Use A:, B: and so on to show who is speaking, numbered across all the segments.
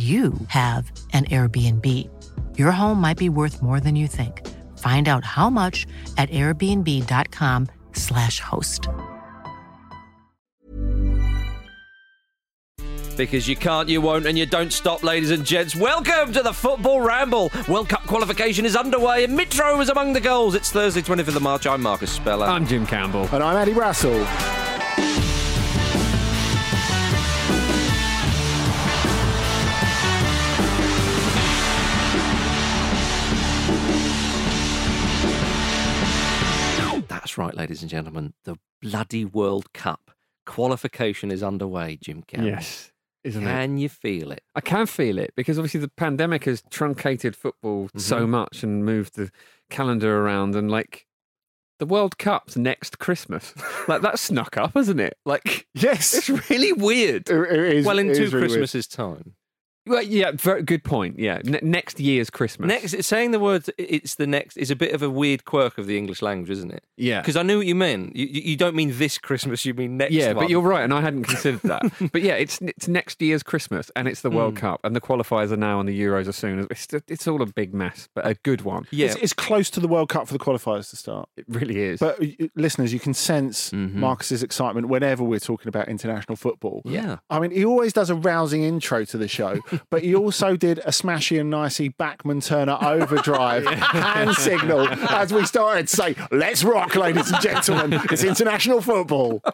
A: you have an Airbnb. Your home might be worth more than you think. Find out how much at airbnb.com/slash host.
B: Because you can't, you won't, and you don't stop, ladies and gents. Welcome to the Football Ramble. World Cup qualification is underway, and Mitro is among the goals. It's Thursday, 25th of March. I'm Marcus Speller.
C: I'm Jim Campbell.
D: And I'm Andy
B: Brassell. Right, ladies and gentlemen. The bloody World Cup qualification is underway, Jim Campbell.
C: Yes, isn't it?
B: Can you feel it?
C: I can feel it because obviously the pandemic has truncated football so
B: Mm-hmm.
C: much and moved the calendar around and like the World Cup's next Christmas. like that snuck up, hasn't it? Like
D: Yes.
C: it's really weird.
D: It- it is-
B: well, in
D: it
B: two
D: is really weird.
B: Time.
C: Well, yeah, very good point. Yeah, ne- next year's Christmas.
B: Next, saying the word "it's the next" is a bit of a weird quirk of the English language, isn't it?
C: yeah,
B: Because I knew what you meant. You, you you don't mean this Christmas. You mean next.
C: yeah,
B: one.
C: but you're right, and I hadn't considered that. but yeah, it's it's next year's Christmas, and it's the. World Cup, and the qualifiers are now, and the Euros as soon as it's it's all a big mess, but a good one.
B: Yeah.
D: It's, it's close to the World Cup for the qualifiers to start.
C: It really is.
D: But listeners, you can sense
B: Mhm.
D: Marcus's excitement whenever we're talking about international football.
B: Yeah.
D: I mean, he always does a rousing intro to the show, but he also did a smashy and nicey Bachman-Turner Overdrive hand signal as we started to say, let's rock, ladies and gentlemen. It's international football.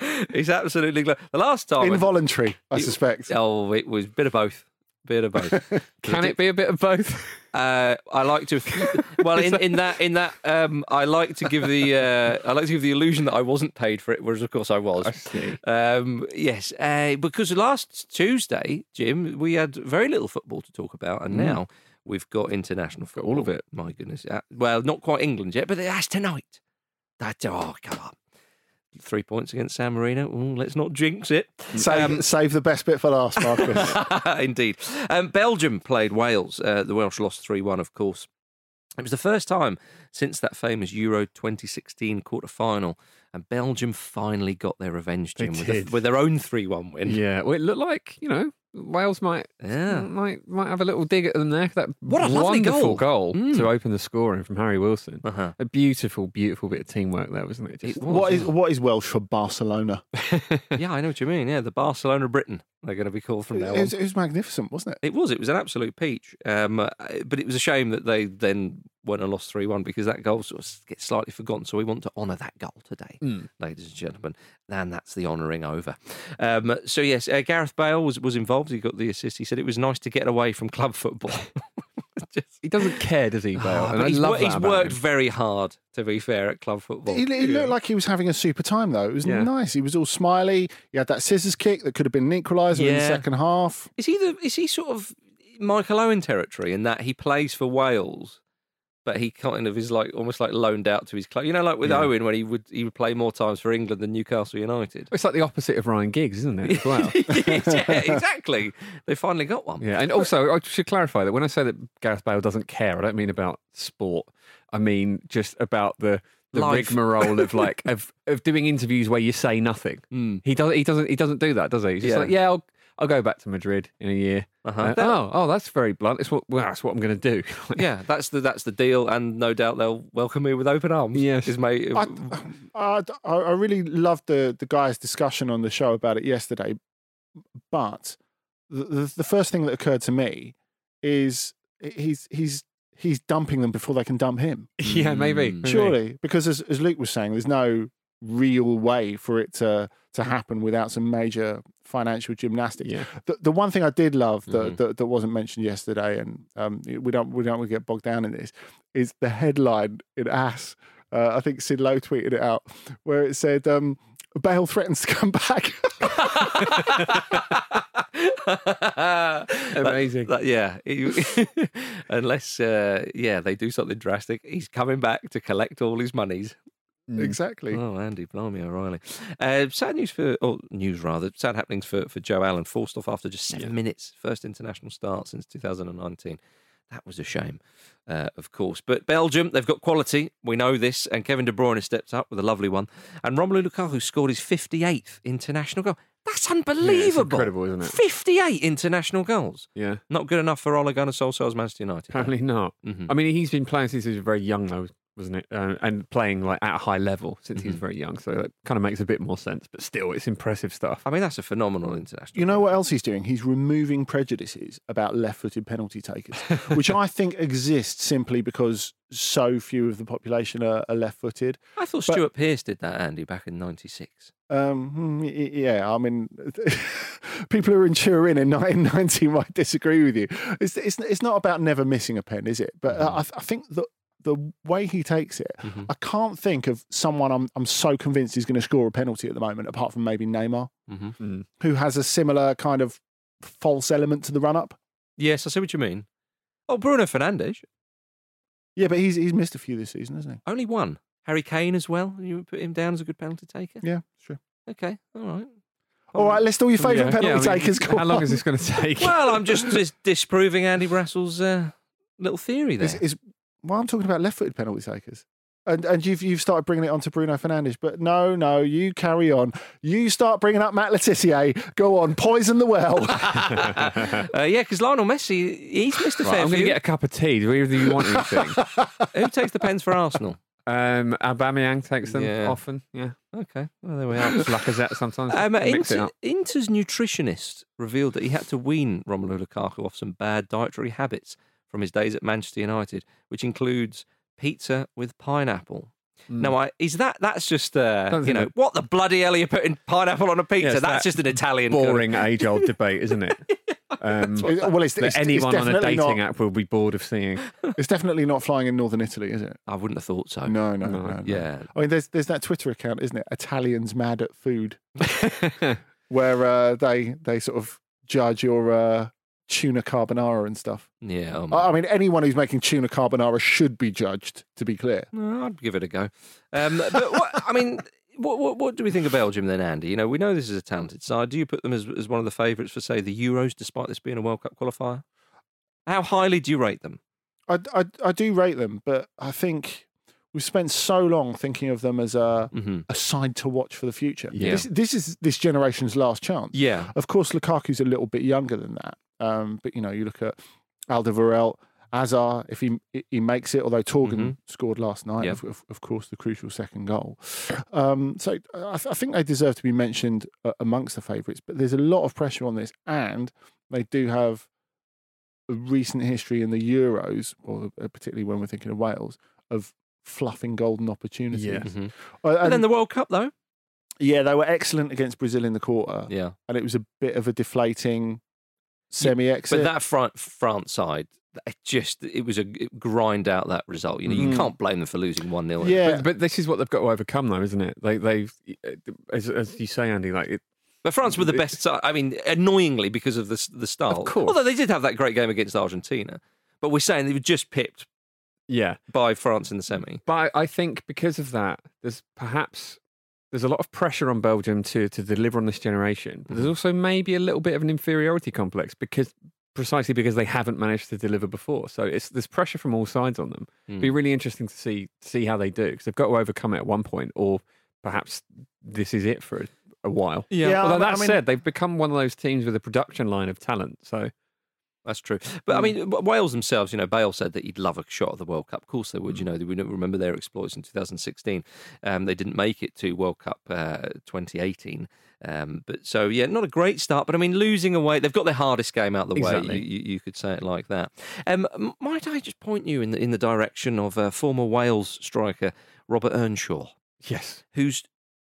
B: It's absolutely gl- the last time. I-
D: Involuntary, I suspect.
B: oh, it was a bit of both. Bit of both.
C: can it be a bit of both?
B: Uh, I like to. Well, in, in that in that um, I like to give the uh, I like to give the illusion that I wasn't paid for it, whereas of course I was.
C: I see.
B: Um, yes, uh, because last Tuesday, Jim, we had very little football to talk about, and now we've got international football.
C: all of it.
B: My goodness. Uh, well, not quite England yet, but that's tonight. That oh come on. Three points against San Marino. Ooh, let's not jinx it.
D: Save, save the best bit for last, Marcus.
B: Indeed. Um, Belgium played Wales. Uh, the Welsh lost 3 1, of course. It was the first time since that famous Euro 2016 quarter final, and Belgium finally got their revenge, Jim, with, a, with their own 3 1 win.
C: Yeah, well, it looked like you know Wales might
B: Yeah.
C: might might have a little dig at them there. That
B: What a
C: wonderful
B: goal. Mm.
C: to open the scoring from Harry Wilson.
B: Uh-huh.
C: A beautiful, beautiful bit of teamwork there, wasn't it? Just-
B: It
D: what is what is Welsh for Barcelona?
B: yeah, I know what you mean. Yeah, the Barcelona Britain, they're going to be called from now
D: It
B: on.
D: was, it was magnificent, wasn't it?
B: It was. It was an absolute peach. Um, uh, but it was a shame that they then went and lost 3 1 because that goal sort of gets slightly forgotten. So we want to honour that goal today, ladies and gentlemen. And that's the honouring over. Um, so, yes, uh, Gareth Bale was, was involved. He got the assist. He said it was nice to get away from club football. Just-
C: he doesn't care, does he, Bale? And
B: but
C: I
B: he's,
C: love that
B: he's worked
C: him.
B: very hard, to be fair, at club football.
D: He, he looked like he was having a super time, though. It was
C: Yeah.
D: nice. He was all smiley. He had that scissors kick that could have been an equaliser in the second half.
B: Is he the, is he sort of Michael Owen territory in that he plays for Wales, but he kind of is like almost like loaned out to his club. You know, like with
C: Yeah.
B: Owen when he would he would play more times for England than Newcastle United.
C: It's like the opposite of Ryan Giggs, isn't it? Well.
B: yeah, exactly. They finally got one.
C: Yeah, and also I should clarify that when I say that Gareth Bale doesn't care, I don't mean about sport. I mean just about the the
B: Life.
C: rigmarole of like of of doing interviews where you say nothing.
B: Mm.
C: He doesn't. He doesn't. He doesn't do that, does he? He's just
B: Yeah.
C: like, yeah, I'll I'll go back to Madrid in a year.
B: Uh-huh.
C: Uh, oh, oh, that's very blunt. It's what well, that's what I'm going to do.
B: Yeah, that's the that's the deal, and no doubt they'll welcome me with open arms.
C: Yes.
B: his mate.
D: I, I, I really loved the, the guys' discussion on the show about it yesterday. But the, the, the first thing that occurred to me is he's he's he's dumping them before they can dump him.
C: yeah, maybe.
B: Mm.
C: maybe.
D: Surely, because as, as Luke was saying, there's no real way for it to to happen without some major financial gymnastics.
C: Yeah.
D: The, the one thing I did love that,
B: Mhm.
D: that that wasn't mentioned yesterday, and um, we don't we don't want to get bogged down in this, is the headline in AS. Uh, I think Sid Lowe tweeted it out, where it said um, Bale threatens to come back.
C: Amazing.
B: That- yeah, unless uh, yeah they do something drastic, he's coming back to collect all his monies.
D: Exactly.
B: Oh, Andy, blimey, O'Reilly. Uh, sad news for, or news rather, sad happenings for, for Joe Allen. Forced off after just seven minutes. First international start since 2019. That was a shame, uh, of course. But Belgium, they've got quality. We know this. And Kevin De Bruyne has stepped up with a lovely one. And Romelu Lukaku scored his 58th international goal. That's unbelievable.
C: incredible, isn't it?
B: 58 international goals.
C: Yeah.
B: Not good enough for Ole Gunnar Solskjaer's Manchester United.
C: Apparently not.
B: Mhm.
C: I mean, he's been playing since he was very young, though, wasn't it? Uh, and playing like at a high level since he was
B: Mhm.
C: very young. So that kind of makes a bit more sense. But still, it's impressive stuff.
B: I mean, that's a phenomenal international.
D: You know what else he's doing? He's removing prejudices about left footed penalty takers, which I think exists simply because so few of the population are, are left footed.
B: I thought
D: But-
B: Stuart Pearce did that, Andy, back in 96.
D: Um, hmm, y- y- yeah, I mean, people who are in Turin in 1990 might disagree with you. It's, it's, it's not about never missing a pen, is it? But uh, I, I think that the way he takes it, I can't think of someone I'm, I'm so convinced he's going to score a penalty at the moment, apart from maybe Neymar,
B: Mm-hmm.
D: who has a similar kind of false element to the run up.
B: Yes, I see what you mean. Oh, Bruno Fernandes.
D: Yeah, but he's he's missed a few this season, hasn't he?
B: Only one. Harry Kane as well. You put him down as a good penalty taker?
D: Yeah, sure.
B: Okay, all right.
D: All right, list all your favourite
C: Yeah, yeah,
D: penalty
C: I mean,
D: takers. Go
C: How long
D: on.
C: is this going to take?
B: Well, I'm just, just disproving Andy Brassell's uh, little theory there.
D: Is, is well, I'm talking about left-footed penalty takers, and and you've you've started bringing it on to Bruno Fernandes, but no, no, you carry on. You start bringing up Matt Le Tissier. Go on, poison the well.
B: uh, yeah, because Lionel Messi, he's missed a
C: Right,
B: fair
C: I'm going to get a cup of tea. Do either of you want anything?
B: Who takes the pens for Arsenal?
C: um, Aubameyang takes them
B: Yeah.
C: often. Yeah,
B: Okay, well, there we are.
C: Lacazette sometimes.
B: Um,
C: Mix it
B: Inter,
C: up.
B: Inter's nutritionist revealed that he had to wean Romelu Lukaku off some bad dietary habits from his days at Manchester United, which includes pizza with pineapple. Now, I, is that that's just uh, you know
C: that-
B: what the bloody hell are you putting pineapple on a pizza?
C: it's
B: that's
C: that
B: just an Italian kind of-
C: Boring age-old debate, isn't it? Um,
D: well, it's,
C: that
D: it's, it's
C: anyone on a dating
D: not.
C: app will be bored of seeing.
D: It's definitely not flying in northern Italy, is it?
B: I wouldn't have thought so.
D: No, no,
C: No.
D: no. no.
B: Yeah.
D: I mean, there's there's that Twitter account, isn't it? Italians mad at food, where uh, they they sort of judge your uh, tuna carbonara and stuff.
B: Yeah. um,
D: I mean, anyone who's making tuna carbonara should be judged. To be clear,
B: I'd give it a go. Um, but what, I mean, what, what what do we think of Belgium then, Andy? You know, we know this is a talented side. Do you put them as as one of the favourites for say the Euros, despite this being a World Cup qualifier? How highly do you rate them?
D: I, I I do rate them, but I think we've spent so long thinking of them as a
B: hmm
D: a side to watch for the future.
B: Yeah.
D: This, this is this generation's last chance.
B: Yeah.
D: Of course, Lukaku's a little bit younger than that. Um, but you know, you look at Alderweireld, Hazard, if he he makes it, although Torgan
B: Mhm.
D: scored last night,
B: Yeah.
D: of, of, of course, the crucial second goal. Um, so I, th- I think they deserve to be mentioned uh, amongst the favourites. But there's a lot of pressure on this, and they do have a recent history in the Euros, or uh, particularly when we're thinking of Wales, of fluffing golden opportunities.
C: Yeah.
B: Mhm.
D: Uh,
B: But then the World Cup, though.
D: yeah, they were excellent against Brazil in the quarter,
B: Yeah.
D: and it was a bit of a deflating semi-exit.
B: But that front France side, it just it was a it grind out that result. You know, you
D: Mhm.
B: can't blame them for losing one 0
D: yeah,
C: But, but this is what they've got to overcome, though, isn't it? They, they've, as, as you say, Andy, like it,
B: But France were the best side. I mean, annoyingly because of the the style.
C: Of course.
B: Although they did have that great game against Argentina, but we're saying they were just pipped
C: Yeah.
B: by France in the semi.
C: But I I think because of that, there's perhaps there's a lot of pressure on Belgium to to deliver on this generation. But there's mm. also maybe a little bit of an inferiority complex because precisely because they haven't managed to deliver before. So it's there's pressure from all sides on them. It'd be mm. really interesting to see see how they do because they've got to overcome it at one point, or perhaps this is it for a, a while.
D: Yeah,
C: Although
D: I
C: that
D: mean-
C: said, they've become one of those teams with a production line of talent. So
B: That's true. But I mean, Wales themselves, you know, Bale said that he'd love a shot at the World Cup. Of course they would. You know, they would remember their exploits in 2016. Um, they didn't make it to World Cup uh, 2018. Um, but so, yeah, not a great start. But I mean, losing away, they've got their hardest game out of the
C: Exactly.
B: way. You, you, you could say it like that. Um, might I just point you in the, in the direction of uh, former Wales striker Robert Earnshaw?
C: yes,
B: whose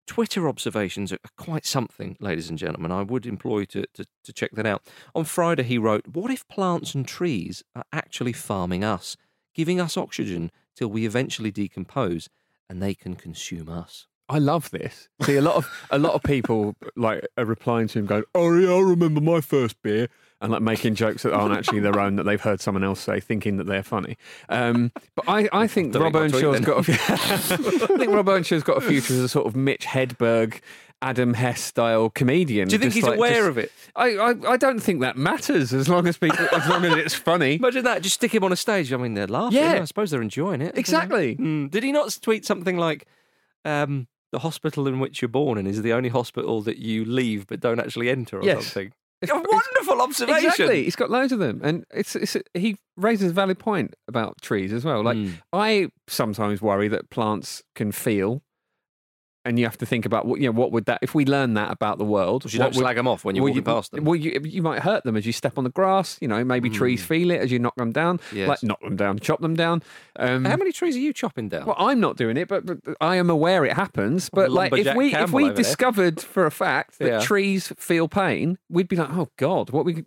B: Twitter observations are quite something, ladies and gentlemen. I would employ you to, to, to check that out. On Friday, he wrote, What if plants and trees are actually farming us, giving us oxygen till we eventually decompose and they can consume us?
C: I love this. See, a lot of a lot of people like are replying to him, going, "Oh yeah, I remember my first beer," and like making jokes that aren't actually their own that they've heard someone else say, thinking that they're funny. Um, but I, I think Rob Earnshaw's got. A, I think Rob Earnshaw's got a future as a sort of Mitch Hedberg, Adam Hess style comedian.
B: Do you think he's
C: like-
B: aware
C: just-
B: of it?
C: I, I I don't think that matters as long as people as long as it's funny.
B: Imagine that. Just stick him on a stage. I mean, they're laughing.
C: Yeah.
B: I suppose they're enjoying it.
C: Exactly.
B: Mm. Did he not tweet something like, um, the hospital in which you're born in is the only hospital that you leave but don't actually enter or
C: Yes.
B: something?
C: It's-
B: a wonderful observation.
C: Exactly. He's got loads of them. And it's, it's he raises a valid point about trees as well. Like
B: Mm.
C: I sometimes worry that plants can feel and you have to think about what you know what would that if we learn that about the world
B: Because you don't
C: would-
B: slag them off when you're walking
C: you,
B: past them.
C: Well, you, you might hurt them as you step on the grass. You know, maybe trees feel it as you knock them down.
B: Yes.
C: Like knock them down, chop them down. Um,
B: How many trees are you chopping down?
C: well, I'm not doing it, but, but I am aware it happens. But like, if we if we
B: over there.
C: discovered for a fact that
B: Yeah.
C: trees feel pain, we'd be like, oh god, what we.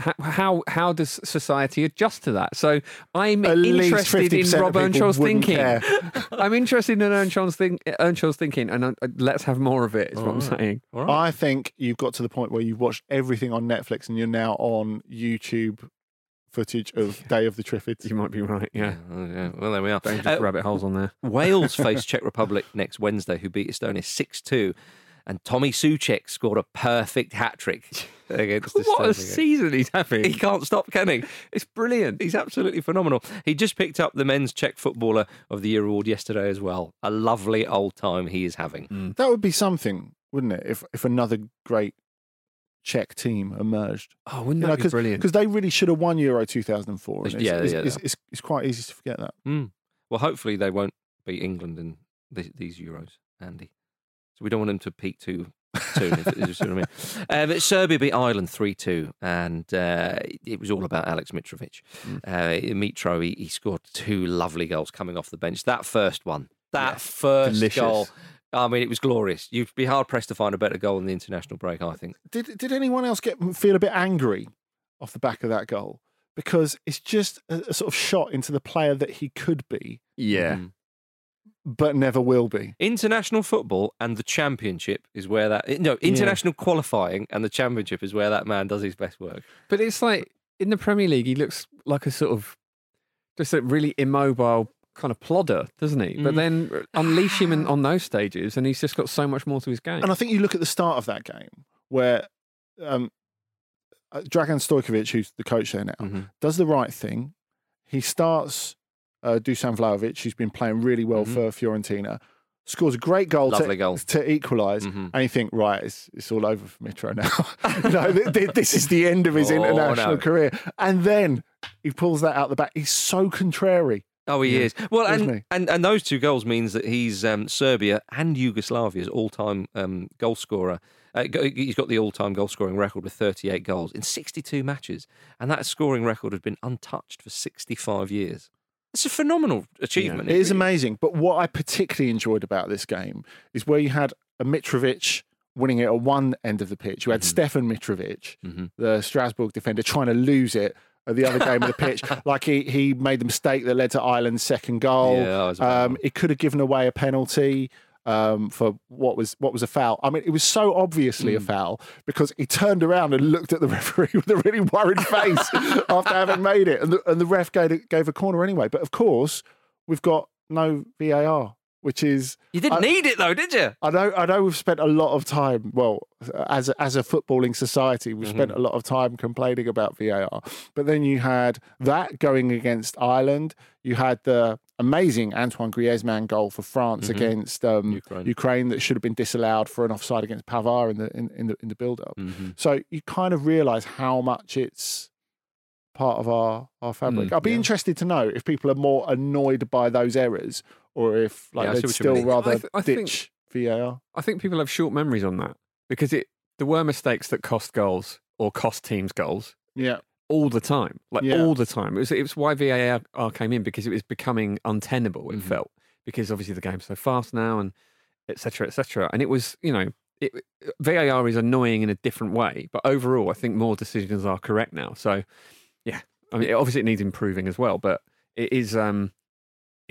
C: How, how how does society adjust to that? So I'm
D: At
C: interested in Rob Earnshaw's thinking. I'm interested in Earnshaw's, think, Earnshaw's thinking, and uh, let's have more of it. Is what I'm saying.
B: All right.
D: I think you've got to the point where you've watched everything on Netflix and you're now on YouTube footage of Day of the Triffids.
C: You might be right. Yeah,
B: Oh, yeah. Well, there we are.
C: dangerous
B: Uh,
C: rabbit holes on there.
B: Wales face Czech Republic next Wednesday, who beat Estonia 6 2. And Tommy Soucek scored a perfect hat trick against
C: What a
B: Estonia.
C: season he's having!
B: He can't stop, can he?
C: It's brilliant.
B: He's absolutely phenomenal. He just picked up the men's Czech footballer of the year award yesterday as well. A lovely old time he is having.
D: That would be something, wouldn't it? If if another great Czech team emerged.
C: Oh, wouldn't that be brilliant?
D: Because they really should have won Euro 2004.
B: It's-
D: It's,
B: yeah,
D: it's,
B: yeah,
D: it's, it's, it's quite easy to forget that.
B: Mm. Well, hopefully they won't beat England in th- these Euros, Andy. So we don't want them to peak too soon. if, if you see what I mean. Uh, but Serbia beat Ireland 3 2, and uh, it was all about Alex Mitrovic. Uh, Mitro, he, he scored two lovely goals coming off the bench. That first one, that first
C: delicious.
B: goal. I mean, it was glorious. You'd be hard pressed to find a better goal in the international break, I think.
D: Did did anyone else get feel a bit angry off the back of that goal? Because it's just a, a sort of shot into the player that he could be,
C: Yeah.
B: Mm.
D: But never will be.
B: International football and the championship is where that no international qualifying and the championship is where that man does his best work.
C: But it's like in the Premier League, he looks like a sort of just a really immobile kind of plodder, doesn't he? But
B: Mm.
C: then unleash him in, on those stages, and he's just got so much more to his game.
D: And I think you look at the start of that game where um, uh, Dragan Stojkovic, who's the coach there now,
B: Mhm.
D: does the right thing. He starts uh, Dusan Vlahovic, who's been playing really well
B: Mhm.
D: for Fiorentina, scores a great goal,
B: Lovely
D: to,
B: goal.
D: to equalise.
B: Mhm.
D: And you think, right, it's, it's all over for Mitro now. know, th- th- this is the end of his
B: Oh,
D: international
B: no.
D: career. And then he pulls that out the back. He's so contrary.
B: Oh, he is. Well, and,
D: he?
B: and and those two goals means that he's um, Serbia and Yugoslavia's all-time um, goal scorer. Uh, he's got the all-time goal scoring record with 38 goals in 62 matches, and that scoring record has been untouched for 65 years. It's a phenomenal achievement.
D: It is amazing. But what I particularly enjoyed about this game is where you had a Mitrovic winning it at one end of the pitch. You had Stefan Mitrovic,
B: Mhm.
D: the Strasbourg defender, trying to lose it at the other game of the pitch. Like he, he made the mistake that led to Ireland's second goal.
B: Yeah, that was a bad
D: um, it could have given away a penalty. Um, for what was what was a foul. I mean, it was so obviously
C: Hmm.
D: a foul because he turned around and looked at the referee with a really worried face after having made it, and the, and the ref gave, gave a corner anyway. But of course, we've got no VAR, which is
B: You didn't
D: I-
B: need it though, did you?
D: I know, I know, we've spent a lot of time. Well, as a, as a footballing society, we've spent a lot of time complaining about VAR. But then you had that going against Ireland. You had the amazing Antoine Griezmann goal for France against um,
B: Ukraine.
D: Ukraine. that should have been disallowed for an offside against Pavard in the in, in the in the build up.
B: Mm-hmm.
D: So you kind of realise how much it's part of our our fabric.
C: Mm,
D: I'd be
C: yeah.
D: interested to know if people are more annoyed by those errors or if like
B: Yeah,
D: they'd still rather
C: I th- I think-
D: ditch VAR.
C: I think people have short memories on that because it there were mistakes that cost goals or cost teams goals
D: Yeah.
C: all the time, like
D: Yeah.
C: all the time. It was it was why VAR came in because it was becoming untenable. It
B: Mhm.
C: felt because obviously the game's so fast now and etc. etc. And it was you know it, VAR is annoying in a different way, but overall I think more decisions are correct now. So I mean obviously it needs improving as well, but it is um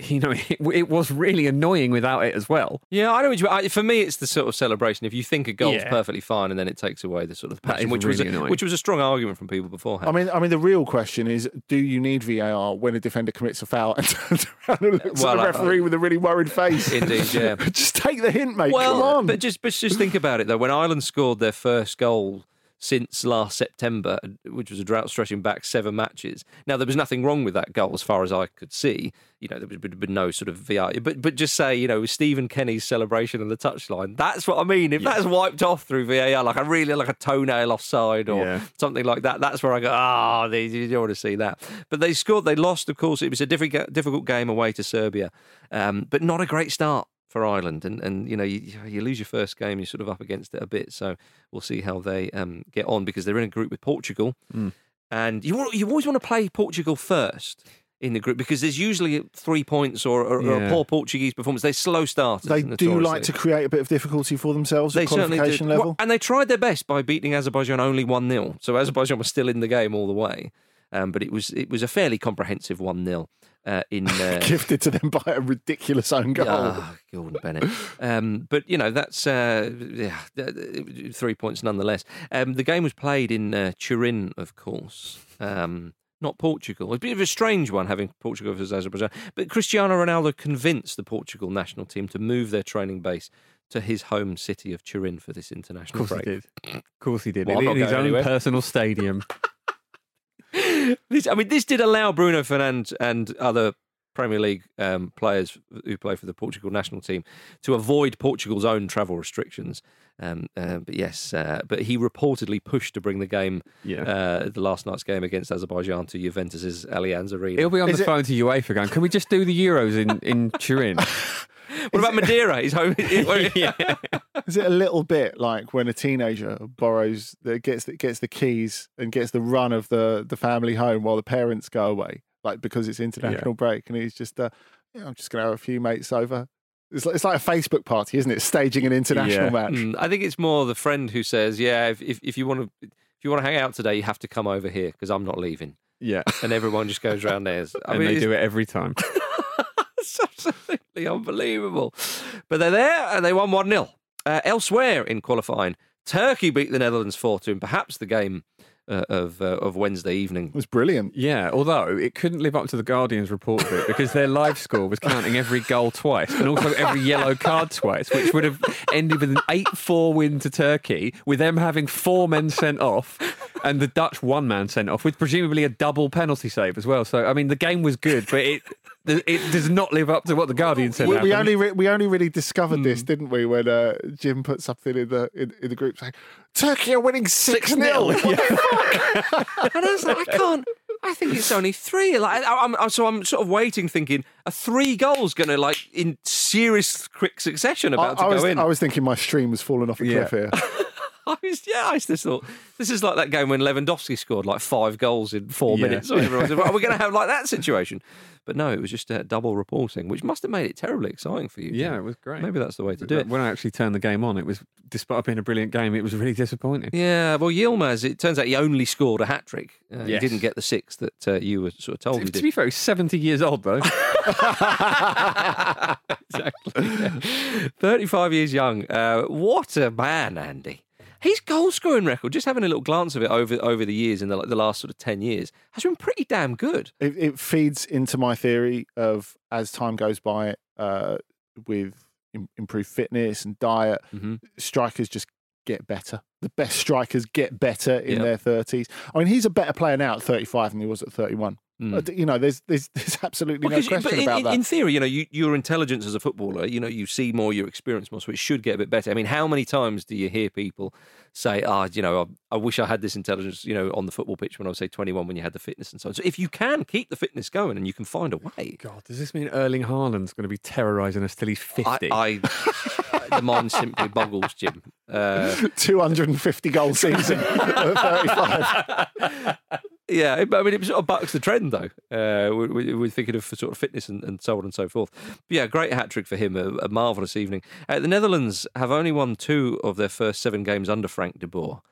C: you know it, it was really annoying without it as well.
B: Yeah, I know what you. I- For me, it's the sort of celebration. If you think a goal's
C: Yeah.
B: perfectly fine, and then it takes away the sort of
C: That
B: passion,
C: is
B: which was
C: really
B: a,
C: annoying.
B: which was a strong argument from people beforehand.
D: I mean, I mean, the real question is: Do you need VAR when a defender commits a foul and turns around and looks
B: Well,
D: at the
B: I-
D: referee with a really worried face?
B: Indeed, yeah.
D: Just take the hint, mate.
B: well,
D: Come on.
B: but just but just think about it though. When Ireland scored their first goal since last September, which was a drought stretching back seven matches. Now there was nothing wrong with that goal as far as I could see. You know, there would have been no sort of VR. But but just say, you know, Stephen Kenny's celebration on the touchline. That's what I mean. If that's wiped off through VAR, like a really like a toenail offside or
C: Yeah.
B: something like that, that's where I go. Ah, they you don't want to see that. But they scored. They lost, of course. It was a difficult difficult game away to Serbia, um, but not a great start for Ireland. And and you know you, you lose your first game, you're sort of up against it a bit. So we'll see how they um, get on because they're in a group with Portugal,
C: Mm.
B: and you want, you always want to play Portugal first. In the group, because there's usually three points or, or, or a poor Portuguese performance. They're slow starters.
D: they do like to create a bit of difficulty for themselves
B: They
D: at qualification level.
B: Well, and they tried their best by beating Azerbaijan only one 0 So Azerbaijan was still in the game all the way, um, but it was it was a fairly comprehensive one 0 uh, in. Uh,
D: Gifted to them by a ridiculous own goal.
B: Ah, Gordon Bennett. Um, but you know that's uh, yeah, th- three points nonetheless. Um, the game was played in uh, Turin, of course. Um, not Portugal. It's a bit of a strange one having Portugal versus Azerbaijan. But Cristiano Ronaldo convinced the Portugal national team to move their training base to his home city of Turin for this international.
C: Of course
B: break.
C: he did. Of course he did.
B: Well,
C: in his own
B: anywhere.
C: personal stadium.
B: This, I mean, this did allow Bruno Fernandes and other Premier League um, players who play for the Portugal national team to avoid Portugal's own travel restrictions. Um, uh, but yes, uh, but he reportedly pushed to bring the game,
C: Yeah.
B: uh, the last night's game against Azerbaijan to Juventus's Allianz Arena.
C: He'll be on
D: Is
C: the
D: it-
C: phone to UEFA going, can we just do the Euros in, in Turin?
B: what about Madeira? He's home.
C: yeah.
D: Is it a little bit like when a teenager borrows, that gets the, gets the keys and gets the run of the, the family home while the parents go away, like because it's international break, and he's just, uh, yeah, I'm just going to have a few mates over. It's like, it's like a Facebook party, isn't it? Staging an international
C: Yeah.
D: match.
B: Mm, I think it's more the friend who says, "Yeah, if, if, if you want to." If you want to hang out today, you have to come over here because I'm not leaving.
C: Yeah.
B: And everyone just goes round there. I
C: and
B: mean,
C: they do it every time.
B: It's absolutely unbelievable. But they're there and they won 1 0. Uh, elsewhere in qualifying, Turkey beat the Netherlands 4 2 in perhaps the game uh, of, uh, of Wednesday evening.
D: It was brilliant.
C: Yeah, although it couldn't live up to the Guardian's report of it because their live score was counting every goal twice and also every yellow card twice, which would have ended with an 8 4 win to Turkey, with them having four men sent off and the Dutch one man sent off, with presumably a double penalty save as well. So, I mean, the game was good, but it. It does not live up to what the Guardian said.
D: We, we only re- we only really discovered
B: Hmm.
D: this, didn't we, when uh, Jim put something in the in, in the group saying Turkey are winning six 0
B: and I was like, I can't. I think it's only three. Like, I, I'm, I'm- so I'm sort of waiting, thinking, are three goals going to like in serious quick succession
D: I,
B: about to
D: I was
B: go in?
D: I was thinking my stream was falling off a
C: Yeah.
D: cliff here.
B: I was, yeah, I just thought this is like that game when Lewandowski scored like five goals in four
C: Yeah.
B: minutes. So everyone said, well, are we going to have like that situation? But no, it was just uh, double reporting, which must have made it terribly exciting for you.
C: Yeah, it was great.
B: Maybe that's the way to do it.
C: When I actually turned the game on, it was, despite being a brilliant game, it was really disappointing.
B: Yeah, well, Yilmaz, it turns out he only scored a hat trick. Uh,
C: Yes.
B: He didn't get the six that uh, you were sort of told he
C: To be fair, he's 70 years old, though.
B: exactly. yeah. 35 years young. Uh, what a man, Andy. His goal scoring record, just having a little glance of it over over the years in the, the last sort of 10 years, has been pretty damn good.
D: It, it feeds into my theory of as time goes by, uh, with im- improved fitness and diet,
B: Mhm.
D: strikers just get better. The best strikers get better in
B: Yeah.
D: their thirties. I mean, he's a better player now at thirty-five than he was at thirty-one.
B: Mm.
D: You know, there's there's, there's absolutely
B: Because
D: no question
B: in,
D: about
B: in,
D: that.
B: in theory, you know, you, your intelligence as a footballer, you know, you see more, you experience more, so it should get a bit better. I mean, how many times do you hear people say, "Ah, you know, I, wish I had this intelligence," you know, on the football pitch when I was say 21, when you had the fitness and so on. So if you can keep the fitness going and you can find a way,
C: God, does this mean Erling Haaland's going to be terrorising us till he's 50?
B: I, I the mind simply boggles, Jim. Uh,
D: 250 goal season at 35.
B: yeah, I mean, it sort of bucks the trend, though. Uh, we- we- we're thinking of sort of fitness and, and so on and so forth. But yeah, great hat trick for him. A, a marvellous evening. Uh, the Netherlands have only won two of their first seven games under Frank de Boer.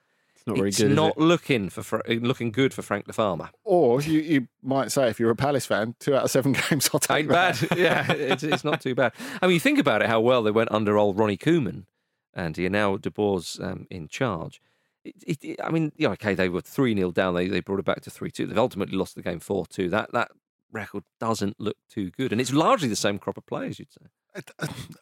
C: It's not very
B: it's
C: good,
B: not
C: it?
B: looking for Fra- looking good for Frank the Farmer.
D: Or you, you might say, if you're a Palace fan, two out of seven games, I'll take
B: Ain't
D: that.
B: bad. yeah, it's, it's not too bad. I mean, you think about it, how well they went under old Ronnie Koeman, and he now De Boer's um, in charge. It, it, it- I mean, yeah, okay, they were 3 0 down. They, they brought it back to 3 2. They've ultimately lost the game 4 2. That, that record doesn't look too good. And it's largely the same crop of players, you'd say.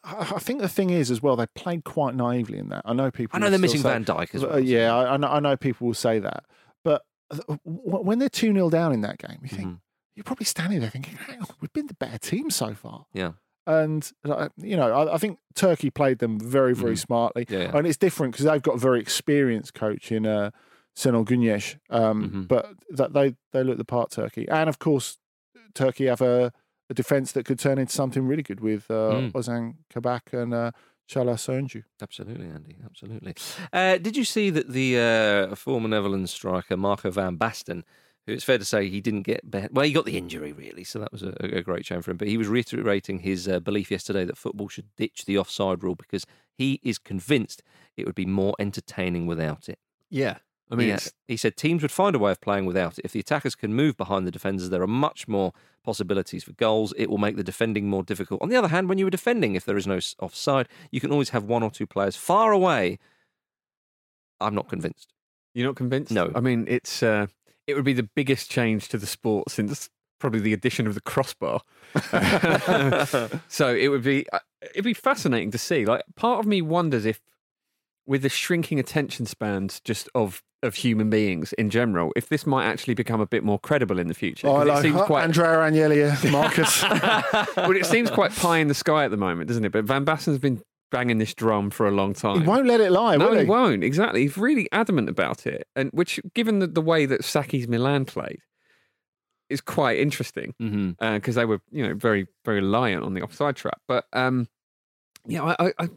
D: I think the thing is as well, they played quite naively in that. I know people.
B: I know they're missing
D: say-
B: Van Dijk as well.
D: yeah, I, I know, I know people will say that, but uh, when they're two 0 down in that game, you think
B: Mhm.
D: you're probably standing there thinking, "Hang on, we've been the better team so far."
B: Yeah.
D: And uh, you know, I, I think Turkey played them very, very
B: Mhm.
D: smartly,
B: Yeah, yeah.
D: and it's different because they've got a very experienced coach in uh, Senol Güneş, um,
B: Mhm.
D: but that they they look the part Turkey, and of course, Turkey have a, a defense that could turn into something really good with uh,
B: Mm.
D: Ozan Kabak and uh, Çağlar Söyüncü.
B: Absolutely, Andy. Absolutely. Uh, did you see that the uh, former Netherlands striker Marco van Basten, who it's fair to say he didn't get better, well, he got the injury really, so that was a, a great shame for him. But he was reiterating his uh, belief yesterday that football should ditch the offside rule because he is convinced it would be more entertaining without it.
C: Yeah. I mean,
B: he, said teams would find a way of playing without it. If the attackers can move behind the defenders, there are much more possibilities for goals. It will make the defending more difficult. On the other hand, when you are defending, if there is no offside, you can always have one or two players far away. I'm not convinced.
C: you're not convinced?
B: No.
C: I mean, it's uh, it would be the biggest change to the sport since probably the addition of the crossbar. so it would be uh, it'd be fascinating to see. Like, part of me wonders if, with the shrinking attention spans just of of human beings in general, if this might actually become a bit more credible in the future.
D: Oh, hello.
C: it seems quite
D: Andrea Agnelli, Marcus.
C: well, it seems quite pie in the sky at the moment, doesn't it? But Van Basten's been banging this drum for a long time.
D: he won't let it lie,
C: no,
D: will
C: he
D: he?
C: won't. Exactly. He's really adamant about it, and which, given the, the way that Sacchi's Milan played, is quite interesting
B: Mm-hmm.
C: because they were, you know, very very reliant on the offside trap. But um, yeah, I, I-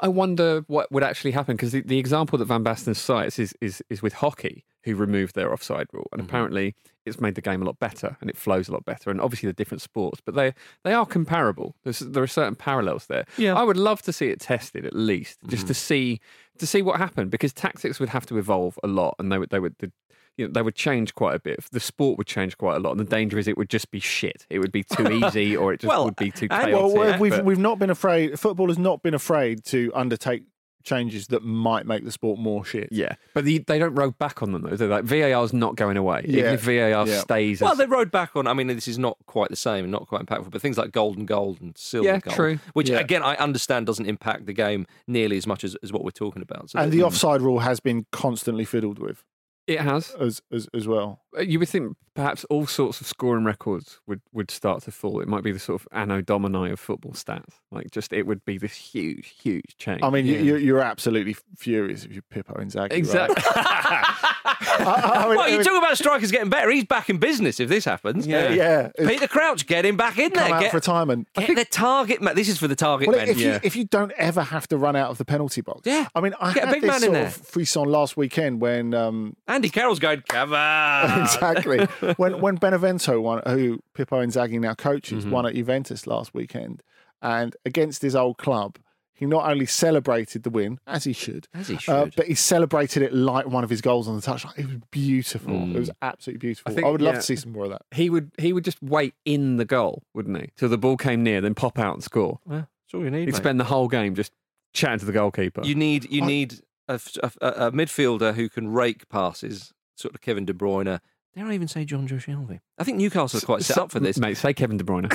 C: I wonder what would actually happen because the, the example that Van Basten cites is is is with hockey, who removed their offside rule, and
B: Mhm.
C: apparently it's made the game a lot better and it flows a lot better. And obviously, they're different sports, but they they are comparable. There's there are certain parallels there.
B: Yeah.
C: I would love to see it tested at least, just to see to see what happened because tactics would have to evolve a lot, and they would they would. The, you know, they would change quite a bit. The sport would change quite a lot, and the danger is it would just be shit. It would be too easy, or it just
B: Well,
C: would be too
B: and-
C: chaotic.
D: Well, we've, we've,
C: but-
D: we've not been afraid, football has not been afraid to undertake changes that might make the sport more shit.
C: Yeah, but the, they don't row back on them though. They're like VAR's not going away. Even
D: Yeah.
C: if VAR
D: Yeah.
C: stays,
B: Well,
C: as,
B: they rode back on. I mean, this is not quite the same and not quite impactful, but things like golden goal and silver
C: Yeah,
B: goal,
C: true.
B: which
D: Yeah.
B: again I understand doesn't impact the game nearly as much as, as what we're talking about. So
D: And
B: that-
D: the offside rule has been constantly fiddled with
C: it has.
D: as as, as well.
C: Uh, You would think perhaps all sorts of scoring records would, would start to fall. It might be the sort of anno domini of football stats. Like just it would be this huge, huge change.
D: I mean, you, you're, you're absolutely furious if you Pippo Inzaghi. right?
C: exactly.
D: I mean-
B: well,
D: I
B: you
D: mean-
B: talk about strikers getting better. He's back in business if this happens.
C: Yeah.
D: yeah, it's
B: Peter Crouch, get him back in
D: come
B: there.
D: out
B: Get,
D: of retirement.
B: get the target man. This is for the target
D: Well,
B: man.
D: if
C: yeah.
D: you if you don't ever have to run out of the penalty box,
B: Yeah.
D: I mean, I
B: Get a big
D: this
B: man in
D: sort
B: there.
D: of frisson last weekend when um,
B: Andy Carroll's going, come on.
D: exactly when when Benevento won, who Pippo Inzaghi now coaches,
B: Mm-hmm.
D: won at Juventus last weekend, and against his old club, he not only celebrated the win as he should,
B: As he
D: uh, but he celebrated it like one of his goals on the touchline. It was beautiful.
B: Mm.
D: It was absolutely beautiful. I,
C: think,
D: would love
C: yeah.
D: to see some more of that.
C: He would he would just wait in the goal, wouldn't he? Till the ball came near, then pop out and score.
B: Well, that's all you need.
C: He'd
B: mate.
C: spend the whole game just chatting to the goalkeeper.
B: You need you
D: I-
B: need a, f- a f- a- a midfielder who can rake passes, sort of Kevin De Bruyne. Dare I even say Jonjo Shelvey? I think Newcastle are quite set up for this.
C: mate. Say Kevin De Bruyne.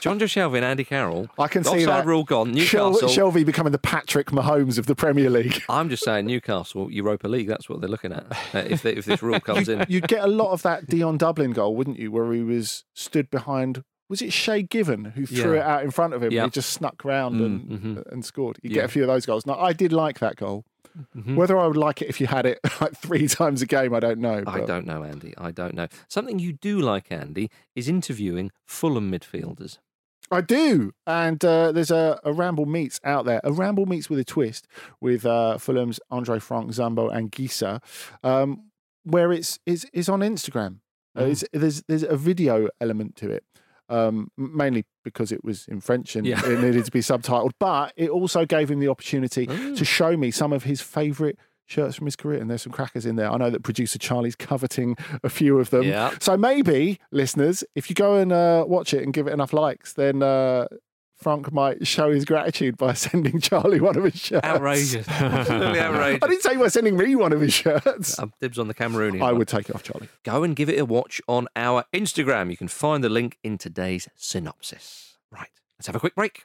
B: Jonjo Shelvey and Andy Carroll.
D: I can see
B: offside
D: that.
B: rule gone.
D: Shel-
B: Newcastle.
D: Shelvey becoming the Patrick Mahomes of the Premier League.
B: I'm just saying Newcastle Europa League. That's what they're looking at. Uh, if they, if this rule comes in,
D: You'd get a lot of that Dion Dublin goal, wouldn't you? Where he was stood behind. Was it Shay Given who threw
B: Yeah.
D: it out in front of him?
B: Yeah.
D: and He just snuck round and,
B: mhm.
D: and scored. You
B: Yeah.
D: get a few of those goals. Now, I did like that goal.
B: Mhm.
D: Whether I would like it if you had it like three times a game, I don't know.
B: I don't know, Andy. I don't know. Something you do like, Andy, is interviewing Fulham midfielders.
D: I do. And uh, there's a, a Ramble Meets out there, a Ramble Meets with a twist with uh, Fulham's Andre Frank, Zambo, Anguissa, um, where it's, it's, it's on Instagram. Uh,
B: Mm.
D: it's, there's, there's a video element to it. Um, mainly because it was in French and
B: Yeah.
D: it needed to be subtitled, but it also gave him the opportunity
B: Mm.
D: to show me some of his favourite shirts from his career. And there's some crackers in there. I know that producer Charlie's coveting a few of them.
B: Yeah.
D: So maybe, listeners, if you go and uh, watch it and give it enough likes, then uh, Frank might show his gratitude by sending Charlie one of his shirts.
B: Outrageous. Absolutely outrageous.
D: I didn't say by sending me one of his shirts.
B: Um, dibs on the Cameroonian.
D: I
B: one.
D: would take it off, Charlie.
B: Go and give it a watch on our Instagram. You can find the link in today's synopsis. Right. Let's have a quick break.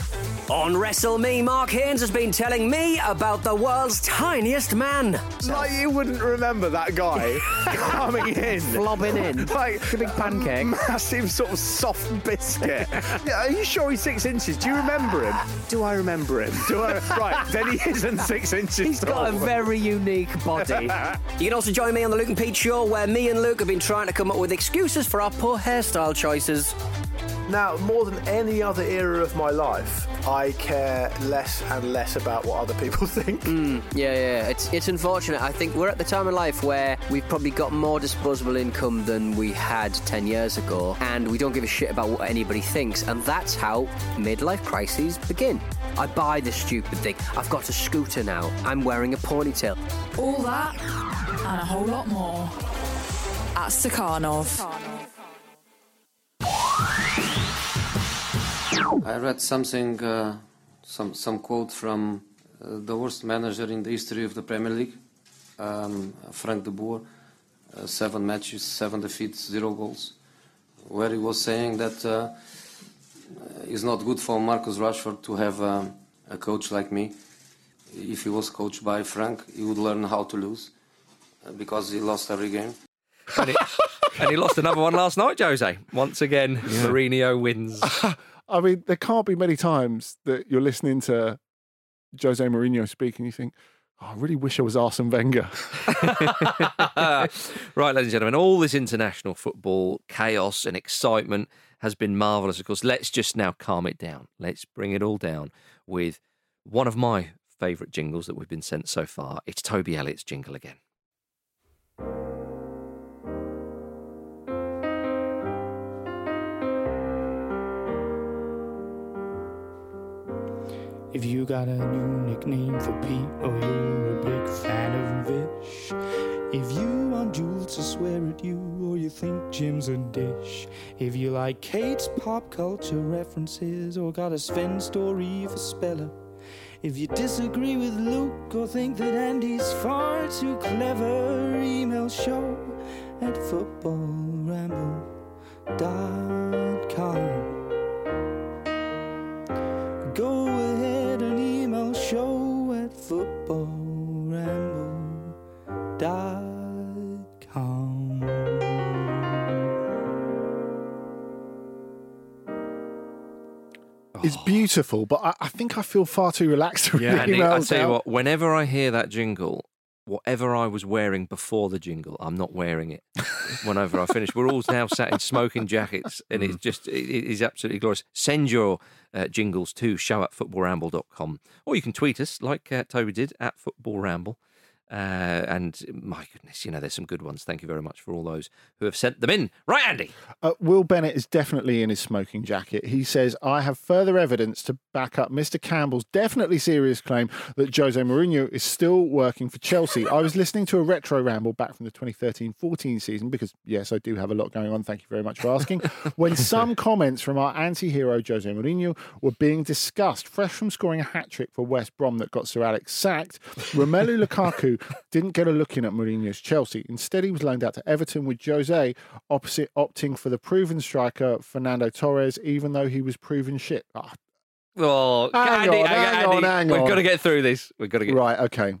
E: On Wrestle Me, Mark Haynes has been telling me about the world's tiniest man.
F: Like you wouldn't remember that guy coming in,
E: Flobbing in.
F: like
E: a big pancake.
F: massive sort of soft biscuit. Are you sure he's six inches? Do you remember him? Do I remember him? Do I? right, then he isn't six inches.
E: He's got a very unique body. you can also join me on the Luke and Pete show, where me and Luke have been trying to come up with excuses for our poor hairstyle choices.
G: Now, more than any other era of my life, I care less and less about what other people think.
E: Hmm, yeah, yeah. It's it's unfortunate. I think we're at the time in life where we've probably got more disposable income than we had ten years ago, and we don't give a shit about what anybody thinks, and that's how midlife crises begin. I buy this stupid thing. I've got a scooter now. I'm wearing a ponytail.
H: All that and a whole lot more at Stakhanov.
I: I read something, uh, some some quote from uh, the worst manager in the history of the Premier League, um, Frank de Boer. Uh, seven matches, seven defeats, zero goals. Where he was saying that uh, it's not good for Marcus Rashford to have um, a coach like me. If he was coached by Frank, he would learn how to lose uh, because he lost every game.
B: And, it, and he lost another one last night, Jose. Once again, Mourinho wins.
D: I mean, there can't be many times that you're listening to Jose Mourinho speak and you think, oh, I really wish I was Arsene Wenger.
B: right, ladies and gentlemen, all this international football chaos and excitement has been marvellous. Of course, let's just now calm it down. Let's bring it all down with one of my favourite jingles that we've been sent so far. It's Toby Elliott's jingle again.
J: If you got a new nickname for Pete or you're a big fan of Vish. If you want Jules to swear at you or you think Jim's a dish. If you like Kate's pop culture references or got a Sven story for Speller. If you disagree with Luke or think that Andy's far too clever, email show at footballramble.com. footballramble.com.
D: It's beautiful, but I, I think I feel far too relaxed to read
B: Yeah, Andy, I
D: emails
B: tell you
D: out.
B: what, whenever I hear that jingle, whatever I was wearing before the jingle, I'm not wearing it whenever I finish. We're all now sat in smoking jackets, and it's just, it, it is absolutely glorious. Send your uh, jingles to show at footballramble.com, or you can tweet us like uh, Toby did at footballramble. Uh, and my goodness, you know, there's some good ones. Thank you very much for all those who have sent them in. Right, Andy?
D: Uh, Will Bennett is definitely in his smoking jacket. He says, I have further evidence to back up Mr. Campbell's definitely serious claim that Jose Mourinho is still working for Chelsea. I was listening to a retro ramble back from the 2013 14 season because, yes, I do have a lot going on. Thank you very much for asking. when some comments from our anti hero Jose Mourinho were being discussed, fresh from scoring a hat trick for West Brom that got Sir Alex sacked, Romelu Lukaku didn't get a look in at Mourinho's Chelsea. Instead, he was loaned out to Everton with Jose opposite opting for the proven striker Fernando Torres, even though he was proven shit. Ah,
B: Oh,
D: Hang
B: Andy,
D: on,
B: hang Andy,
D: on, hang
B: We've
D: on.
B: got to get through this. We've got to get
D: Right, okay.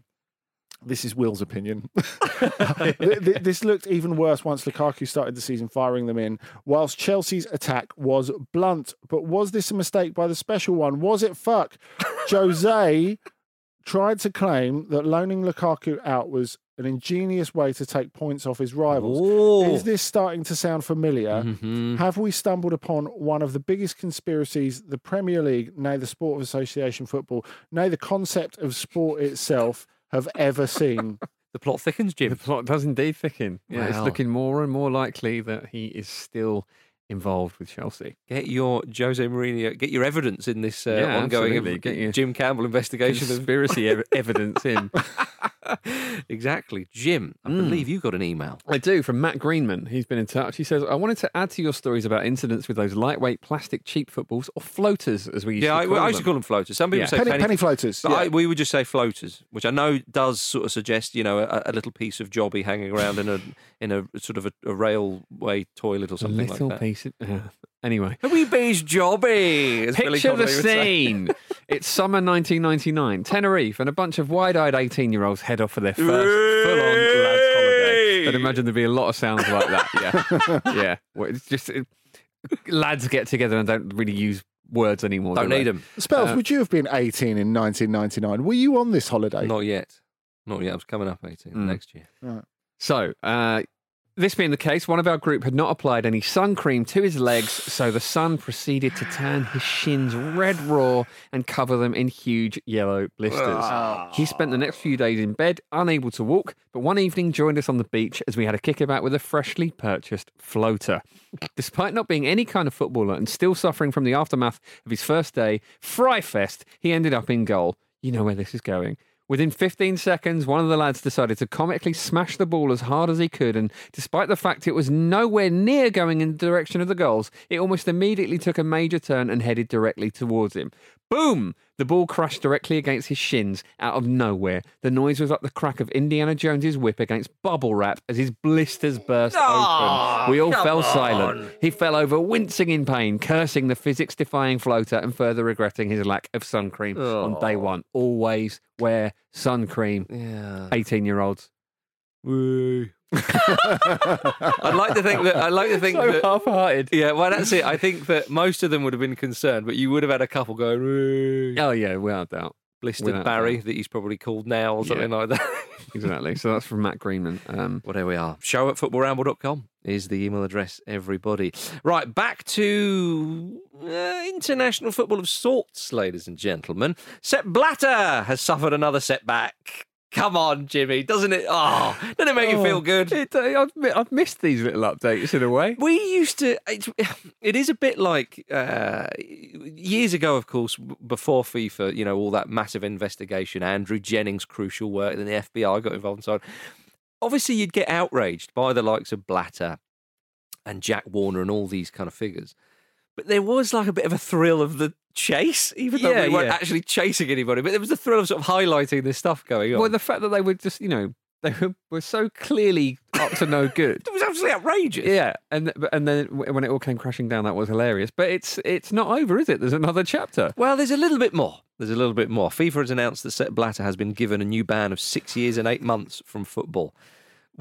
D: This is Will's opinion. Th- th- this looked even worse once Lukaku started the season firing them in, whilst Chelsea's attack was blunt. But was this a mistake by the special one? Was it fuck? Jose tried to claim that loaning Lukaku out was an ingenious way to take points off his rivals. Is this starting to sound familiar?
B: Mhm.
D: Have we stumbled upon one of the biggest conspiracies the Premier League, nay the Sport of Association football, nay the concept of sport itself have ever seen?
B: The plot thickens, Jim.
C: The plot does indeed thicken. Yeah, it's looking more and more likely that he is still involved with Chelsea.
B: Get your Jose Mourinho, get your evidence in this uh,
C: Yeah,
B: ongoing
C: absolutely. Get your
B: Jim Campbell investigation
C: Conspiracy ev- evidence in.
B: exactly. Jim, I believe you got an email.
C: I do, from Matt Greenman. He's been in touch. He says, I wanted to add to your stories about incidents with those lightweight plastic cheap footballs or floaters, as we used
B: Yeah,
C: to
B: I,
C: call
B: I used to call them floaters. Some people
C: Yeah.
B: say
D: Penny-
B: penny,
D: penny floaters, yeah.
B: I, we would just say floaters, which I know does sort of suggest, you know, a, a little piece of jobby hanging around in a in a sort of a, a railway toilet or
C: A
B: something
C: little
B: like that.
C: piece of. uh, anyway.
B: A wee bee's jobby. as Billy
C: Picture the
B: Connolly would say.
C: scene. it's summer 1999, Tenerife, and a bunch of wide eyed 18 year olds head off for their first full on lads holiday. I'd imagine there'd be a lot of sounds like that. Yeah. yeah. Well, it's just it, lads get together and don't really use words anymore.
B: Don't
C: do
B: need them.
D: Spells,
C: Uh,
D: would you have been 18 in 1999? Were you on this holiday?
B: Not yet. Not yet. I was coming up 18
C: Mm.
B: next year. Right.
C: So, uh, this being the case, one of our group had not applied any sun cream to his legs, so the sun proceeded to turn his shins red raw and cover them in huge yellow blisters. Ah. He spent the next few days in bed, unable to walk, but one evening joined us on the beach as we had a kickabout with a freshly purchased floater. Despite not being any kind of footballer and still suffering from the aftermath of his first day, Fryfest, he ended up in goal. You know where this is going. Within 15 seconds, one of the lads decided to comically smash the ball as hard as he could, and despite the fact it was nowhere near going in the direction of the goals, it almost immediately took a major turn and headed directly towards him. Boom! The ball crashed directly against his shins out of nowhere. The noise was like the crack of Indiana Jones's whip against bubble wrap as his blisters burst
B: Oh,
C: open. We all fell
B: on.
C: silent. He fell over, wincing in pain, cursing the physics defying floater and further regretting his lack of sun cream on day one. Always wear sun cream.
B: Yeah.
C: 18 year olds. Woo.
B: I'd like to think that I'd like to think
C: So
B: that
C: half-hearted.
B: Yeah, well, that's it. I think that most of them would have been concerned, but you would have had a couple going.
C: Oh, yeah, without doubt.
B: Blistered
C: Without
B: Barry,
C: doubt.
B: that he's probably called now or something like that.
C: Exactly. So that's from Matt Greenman. Um,
B: well, there we are. Show at footballramble.com is the email address, everybody. Right, back to uh, international football of sorts, ladies and gentlemen. Sepp Blatter has suffered another setback. Come on, Jimmy. Doesn't it? Oh, doesn't it make you feel good?
C: It, I've, I've missed these little updates in a way.
B: We used to. It's, it is a bit like uh, years ago, of course, before FIFA. You know, all that massive investigation, Andrew Jennings' crucial work, then the FBI got involved and so on. Obviously, you'd get outraged by the likes of Blatter and Jack Warner and all these kind of figures. But there was like a bit of a thrill of the chase, even though
C: Yeah,
B: we weren't
C: yeah.
B: actually chasing anybody. But there was a thrill of sort of highlighting this stuff going on.
C: Well, the fact that they were just, you know, they were, were so clearly up to no good.
B: it was absolutely outrageous.
C: Yeah, and and then when it all came crashing down, that was hilarious. But it's it's not over, is it? There's another chapter.
B: Well, there's a little bit more. There's a little bit more. FIFA has announced that Sepp Blatter has been given a new ban of six years and eight months from football,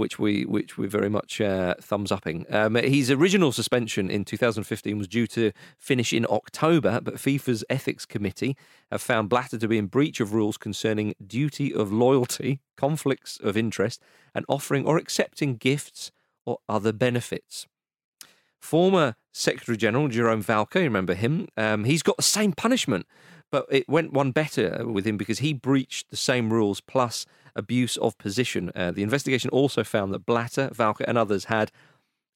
B: which we which we're very much uh, thumbs upping. Um, his original suspension in 2015 was due to finish in October, but FIFA's ethics committee have found Blatter to be in breach of rules concerning duty of loyalty, conflicts of interest, and offering or accepting gifts or other benefits. Former Secretary General Jerome Valcke, you remember him? Um, he's got the same punishment, but it went one better with him because he breached the same rules plus abuse of position. Uh, the investigation also found that Blatter, Valcke, and others had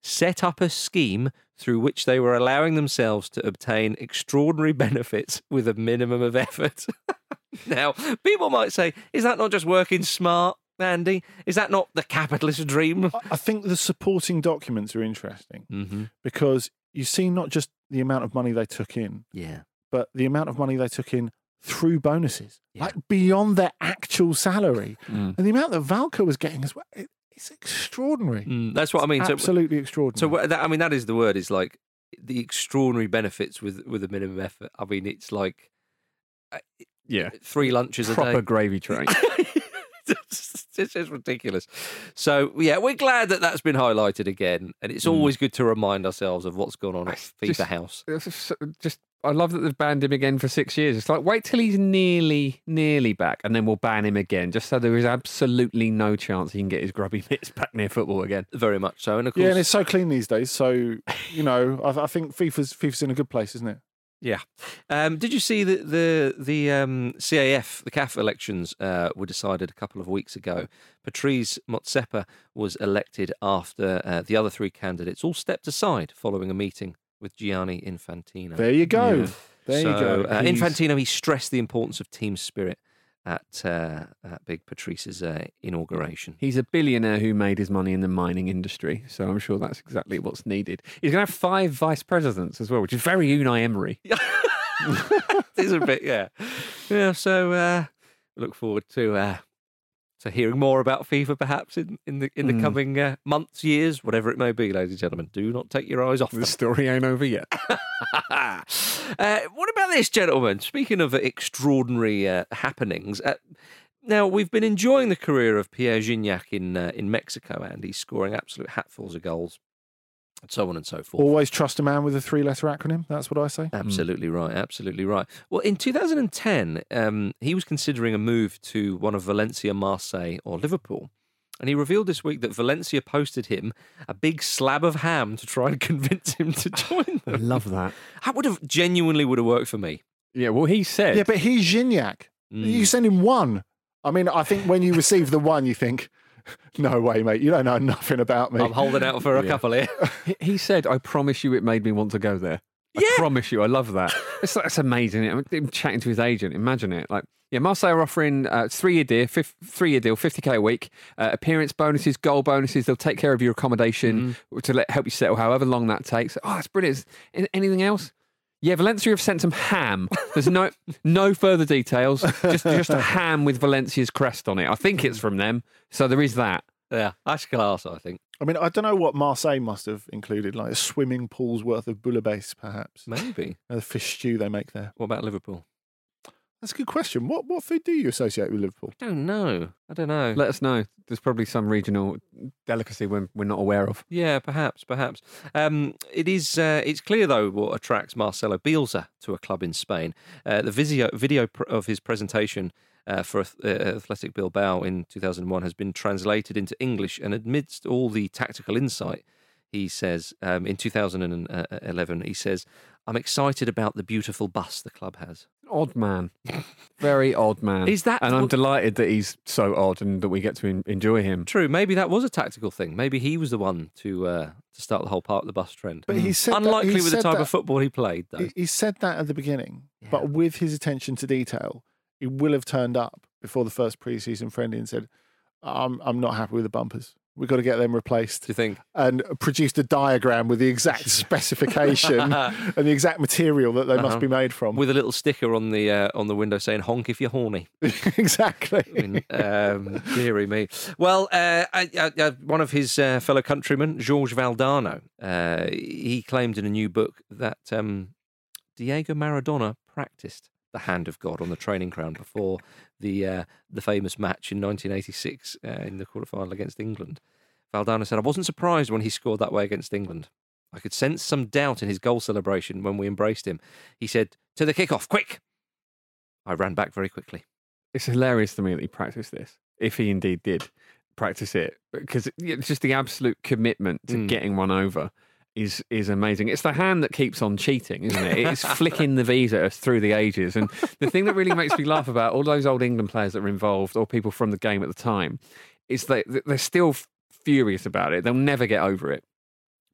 B: set up a scheme through which they were allowing themselves to obtain extraordinary benefits with a minimum of effort. now, people might say, is that not just working smart? Andy, is that not the capitalist dream?
D: I think the supporting documents are interesting
B: Mm-hmm.
D: because you see not just the amount of money they took in,
B: Yeah.
D: but the amount of money they took in through bonuses, like beyond their actual salary,
C: Mm.
D: and the amount that Valcke was getting as well. It, it's extraordinary.
B: Mm, that's what I mean.
D: It's
B: So-
D: absolutely extraordinary.
B: So that, I mean, that is the word. Is like the extraordinary benefits with with a minimum effort. I mean, it's like uh,
C: Yeah,
B: three lunches a day.
C: proper gravy train.
B: it's just ridiculous. So yeah, we're glad that that's been highlighted again, and it's always good to remind ourselves of what's going on at FIFA House.
C: Just I love that they've banned him again for six years. It's like wait till he's nearly nearly back, and then we'll ban him again, just so there is absolutely no chance he can get his grubby mitts back near football again.
B: Very much so, and of course,
D: yeah, and it's so clean these days. So you know, I, I think FIFA's FIFA's in a good place, isn't it?
B: Yeah. Um, did you see that the the um, CAF, the CAF elections uh, were decided a couple of weeks ago? Patrice Motsepe was elected after uh, the other three candidates all stepped aside following a meeting with Gianni Infantino.
D: There you go.
C: Yeah.
D: There
B: so,
D: you go.
B: Uh, Infantino, he stressed the importance of team spirit at, uh, at Big Patrice's uh, inauguration.
C: He's a billionaire who made his money in the mining industry, so I'm sure that's exactly what's needed. He's going to have five vice presidents as well, which is very Unai Emery.
B: it is a bit, yeah. Yeah, so uh, look forward to to hearing more about FIFA perhaps in, in the in the
C: Mm.
B: coming uh, months, years, whatever it may be, ladies and gentlemen. Do not take your eyes off
C: The story ain't over yet.
B: uh, what about this, gentlemen? Speaking of extraordinary uh, happenings, uh, now we've been enjoying the career of Pierre Gignac in uh, in Mexico, and he's scoring absolute hatfuls of goals, so on and so forth.
D: Always trust a man with a three-letter acronym. That's what I say.
B: Absolutely right. Absolutely right. Well, in 2010, um, he was considering a move to one of Valencia, Marseille, or Liverpool. And he revealed this week that Valencia posted him a big slab of ham to try and convince him to join
C: I
B: them.
C: love that.
B: That would have genuinely would have worked for me.
C: Yeah, well, he said.
D: Yeah, but he's Gignac.
B: Mm.
D: You send him one. I mean, I think when you receive the one, you think, "No way, mate. You don't know nothing about me."
B: I'm holding out for a
C: Yeah.
B: couple here.
C: He- He said, "I promise you, it made me want to go there." I promise you, I love that. It's that's amazing. I'm him chatting to his agent. Imagine it. Like, yeah, Marseille are offering uh, three year deal, fif- three year deal, fifty k a week, uh, appearance bonuses, goal bonuses. They'll take care of your accommodation to let, help you settle, however long that takes. Oh, that's brilliant. Is- Anything else? Yeah, Valencia have sent some ham. There's no no further details. Just just a ham with Valencia's crest on it. I think it's from them. So there is that.
B: Yeah, that's class, I think.
D: I mean, I don't know what Marseille must have included, like a swimming pool's worth of bouillabaisse, perhaps.
B: Maybe.
D: The fish stew they make there.
B: What about Liverpool?
D: That's a good question. What what food do you associate with Liverpool?
B: I don't know. I don't know.
C: Let us know. There's probably some regional delicacy we're, we're not aware of.
B: Yeah, perhaps, perhaps. Um, it is. Uh, it's clear though what attracts Marcelo Bielsa to a club in Spain. Uh, the video video pr- of his presentation uh, for uh, Athletic Bilbao in 2001 has been translated into English, and amidst all the tactical insight, he says um, in 2011 he says, "I'm excited about the beautiful bus the club has."
C: Odd man. Very odd man.
B: Is that
C: And I'm delighted that he's so odd and that we get to en- enjoy him.
B: True. Maybe that was a tactical thing. Maybe he was the one to uh, to start the whole part of the bus trend.
D: But he said that-
B: unlikely
D: he
B: with the
D: said
B: type
D: that-
B: of football he played, though.
D: He, he said that at the beginning, but with his attention to detail, he will have turned up before the first preseason friendly and said, "I'm I'm not happy with the bumpers. We've got to get them replaced."
B: Do you think?
D: And produced a diagram with the exact specification and the exact material that they must
B: Uh-huh.
D: be made from.
B: with a little sticker on the uh, on the window saying "honk if you're horny."
D: exactly.
B: I mean, um, dearie me. Well, uh, I, I, I, one of his uh, fellow countrymen, George Valdano, uh, he claimed in a new book that um, Diego Maradona practiced the hand of God on the training ground before the uh, the famous match in 1986 uh, in the quarterfinal against England. Valdano said, "I wasn't surprised when he scored that way against England. I could sense some doubt in his goal celebration when we embraced him. He said, "To the kickoff, quick!" I ran back very quickly.
C: It's hilarious to me that he practiced this, if he indeed did practice it, because it's just the absolute commitment to
B: Mm.
C: getting one over is is amazing. It's the hand that keeps on cheating, isn't it? It's flicking the visa at us through the ages. And the thing that really makes me laugh about all those old England players that were involved or people from the game at the time is that they're still furious about it. They'll never get over it.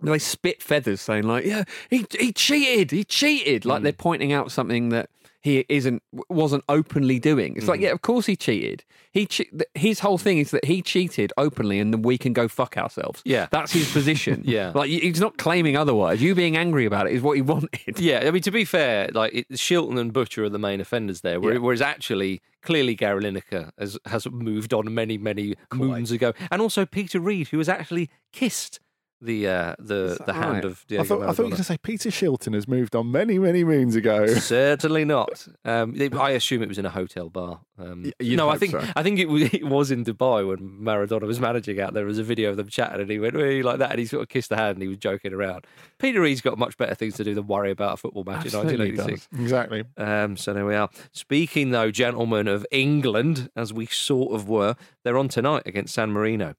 C: They spit feathers saying like, "Yeah, he he cheated, he cheated." Like hmm. they're pointing out something that he isn't wasn't openly doing. It's like, mm-hmm. yeah, of course he cheated. He che- his whole thing is that he cheated openly, and then we can go fuck ourselves.
B: Yeah.
C: that's his position.
B: Yeah.
C: like he's not claiming otherwise. You being angry about it is what he wanted.
B: Yeah, I mean to be fair, like it, Shilton and Butcher are the main offenders there, where-
C: Yeah.
B: whereas actually clearly Gary Lineker has has moved on many many moons ago, and also Peter Reid, who has actually kissed the uh, the the hand
D: Right.
B: of Diego
D: I thought, I thought you were going to say Peter Shilton has moved on many, many moons ago.
B: Certainly not. Um, they- I assume it was in a hotel bar. Um,
D: you'd
B: no, I think
D: so.
B: I think it was, it was in Dubai when Maradona was managing out. There was a video of them chatting, and he went "Hey," like that, and he sort of kissed the hand, and he was joking around. Peter Reid's got much better things to do than worry about a football match
D: Absolutely
B: in 1986.
D: does. Exactly.
B: Um, so there we are. Speaking though, gentlemen of England, as we sort of were, they're on tonight against San Marino.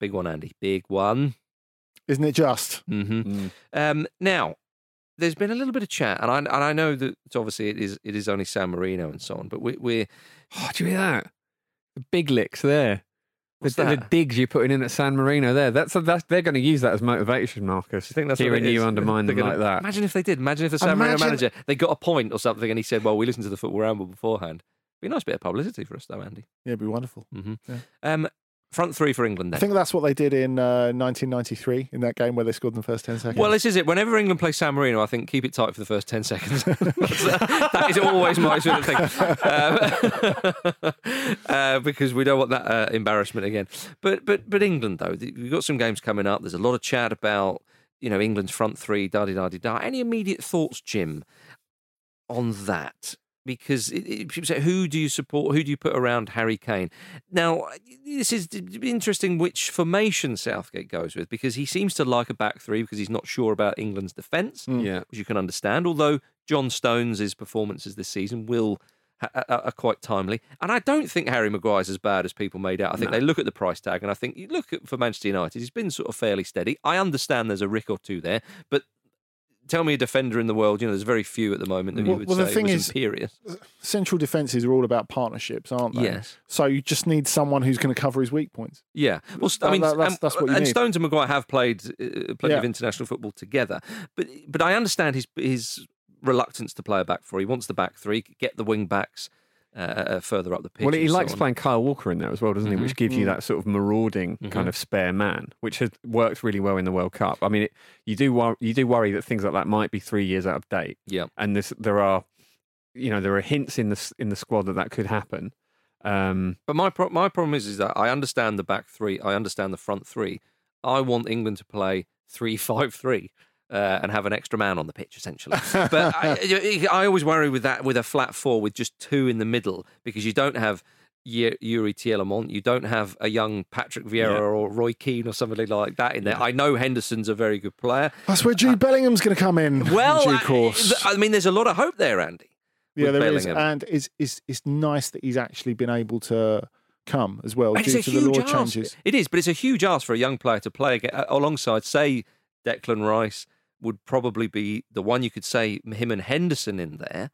B: Big one, Andy. Big one.
D: Isn't it just?
B: hmm Um, now, there's been a little bit of chat, and I and I know that obviously it is it is only San Marino and so on, but we, we're
C: Oh, do you hear that? The big licks there. The,
B: What's
C: the
B: that?
C: digs you're putting in at San Marino there. That's, that's they're going to use that as motivation, Marcus.
B: I think that's what
C: hearing
B: it
C: you
B: is.
C: undermine
B: They're
C: them
B: gonna-
C: like that.
B: Imagine if they did. Imagine if the San Marino manager they got a point or something, and he said, "Well, we listened to the football ramble beforehand." Be a nice bit of publicity for us, though, Andy.
D: Yeah, it'd be wonderful.
B: hmm
D: Yeah.
B: Um, front three for England
D: I think that's what they did in uh, 1993 in that game where they scored in the first 10 seconds.
B: Well, this is it. Whenever England plays San Marino, I think keep it tight for the first 10 seconds. that is always my sort of thing. Um, uh, because we don't want that uh, embarrassment again. But but but England, though, we've got some games coming up. There's a lot of chat about, you know, England's front three, da da da da. Any immediate thoughts, Jim, on that? Because it, it, people say, who do you support? Who do you put around Harry Kane? Now, this is interesting which formation Southgate goes with because he seems to like a back three because he's not sure about England's defence, hmm.
C: Yeah.
B: which you can understand. Although John Stones' performances this season will are are quite timely, and I don't think Harry Maguire's as bad as people made out. I think
C: No.
B: they look at the price tag, and I think you look at for Manchester United, he's been sort of fairly steady. I understand there's a rick or two there, but. Tell me a defender in the world. You know, there's very few at the moment that
D: Well-
B: you would
D: well, the
B: say
D: thing
B: was
D: is-
B: imperious.
D: Central defences are all about partnerships, aren't they?
B: Yes.
D: So you just need someone who's going to cover his weak points.
B: Yeah, well, I mean,
D: that- that's-
B: um,
D: that's what you
B: and
D: need.
B: Stones and Maguire have played uh, plenty
D: Yeah.
B: of international football together, but but I understand his his reluctance to play a back four. He wants the back three, get the wing backs uh, uh, further up the pitch.
C: Well, he
B: and so
C: likes playing Kyle Walker in there as well, doesn't he?
B: Mhm.
C: Which gives you
B: Mm.
C: that sort of marauding
B: Mhm.
C: kind of spare man, which has worked really well in the World Cup. I mean, it, you do wor- you do worry that things like that might be three years out of date.
B: Yeah,
C: and this, there are, you know, there are hints in the in the squad that that could happen. Um,
B: But my pro- my problem is is that I understand the back three, I understand the front three. I want England to play three five three. Uh, and have an extra man on the pitch, essentially. But I, I always worry with that with a flat four with just two in the middle because you don't have Youri Tielemans, you don't have a young Patrick Vieira
D: Yeah.
B: or Roy Keane or somebody like that in there. I know Henderson's a very good player.
D: That's where Jude Bellingham's going to come in.
B: Well,
D: in due
B: I-
D: course.
B: I mean, there's a lot of hope there, Andy.
D: yeah, there is,
B: Bellingham.
D: and it's, it's it's nice that he's actually been able to come as well
B: And
D: due to the law
B: ask.
D: changes.
B: It is, but it's a huge ask for a young player to play aga- alongside, say, Declan Rice would probably be the one you could say him and Henderson in there.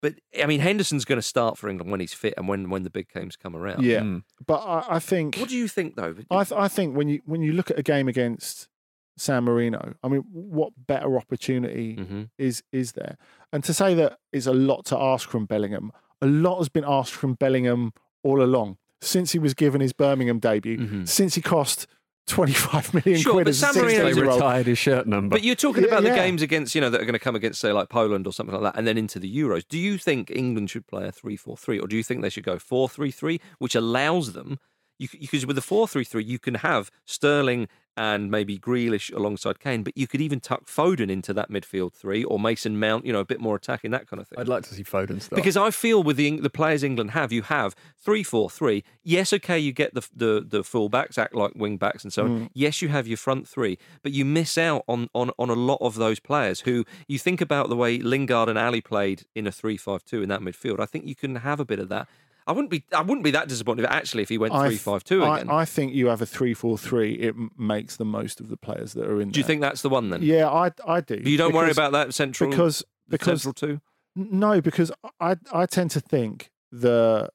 B: But I mean, Henderson's going to start for England when he's fit and when, when the big games come around.
D: Yeah, but I, I think.
B: What do you think, though?
D: I th- I think when you when you look at a game against San Marino, I mean, what better opportunity
B: Mm-hmm.
D: is is there? And to say that is a lot to ask from Bellingham. A lot has been asked from Bellingham all along since he was given his Birmingham debut. Since he cost twenty five million.
B: Sure,
D: quid
B: but
D: as a
B: San Marino-
D: 16
C: retired his shirt number.
B: But you're talking
D: Yeah,
B: about the games against, you know, that are going to come against, say, like Poland or something like that, and then into the Euros. Do you think England should play a 3 4 3, or do you think they should go 4 3 3, which allows them, you, because with the 4 3 3, you can have Sterling and maybe Grealish alongside Kane, but you could even tuck Foden into that midfield three, or Mason Mount, you know, a bit more attacking, that kind of thing.
C: I'd like to see Foden start.
B: Because I feel with the the players England have, you have three four three. Yes, okay, you get the the the full backs act like wing backs and so on.
D: Mm.
B: Yes, you have your front three, but you miss out on on on a lot of those players who you think about the way Lingard and Alli played in a three five two in that midfield. I think you can have a bit of that. I wouldn't be I wouldn't be that disappointed actually if he went
D: I
B: three
D: th-
B: five
D: I-
B: again.
D: I, think you have a three four three. It makes the most of the players that are in.
B: do you think that's the one then?
D: Yeah, I I do.
B: But you don't worry about that central
D: because because
B: central two.
D: No, because I I tend to think the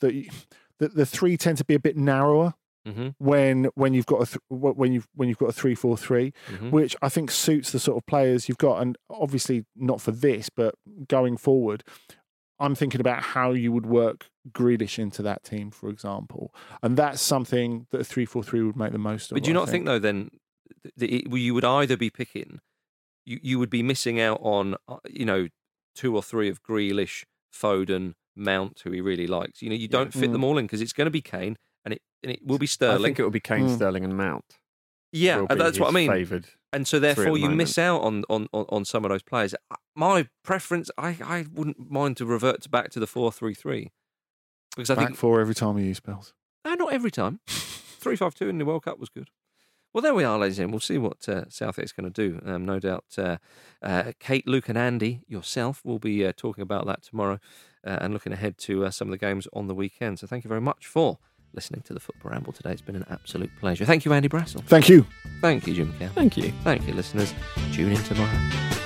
D: the the, the three tend to be a bit narrower
B: Mhm.
D: when when you've got a th- when you've when you've got a three four three,
B: Mhm.
D: which I think suits the sort of players you've got, and obviously not for this, but going forward. I'm thinking about how you would work Grealish into that team, for example, and that's something that a three four three would make the most of.
B: But do you not think, though, then, that it, you would either be picking, you, you would be missing out on, uh, you know, two or three of Grealish, Foden, Mount, who he really likes. You know, you don't fit
C: Mm.
B: them all in because it's going to be Kane and it and it will be Sterling.
C: I think it would be Kane,
D: Mm.
C: Sterling, and Mount.
B: yeah, and that's what I mean.
C: favoured
B: And so therefore
C: the
B: you
C: moment.
B: miss out on, on, on, on some of those players. Uh, My preference, I, I wouldn't mind to revert to back to the four three three because I
D: back
B: think
D: four every time you use spells?
B: No, not every time. Three five two in the World Cup was good. Well, there we are, ladies and gentlemen. We'll see what uh, Southgate's going to do. Um, no doubt, uh, uh, Kate, Luke, and Andy, yourself, will be uh, talking about that tomorrow uh, and looking ahead to uh, some of the games on the weekend. So, thank you very much for listening to the Football Ramble today. It's been an absolute pleasure. Thank you, Andy Brassell.
D: Thank you.
B: Thank you, Jim Kell.
C: Thank you.
B: Thank you, listeners. Tune in tomorrow.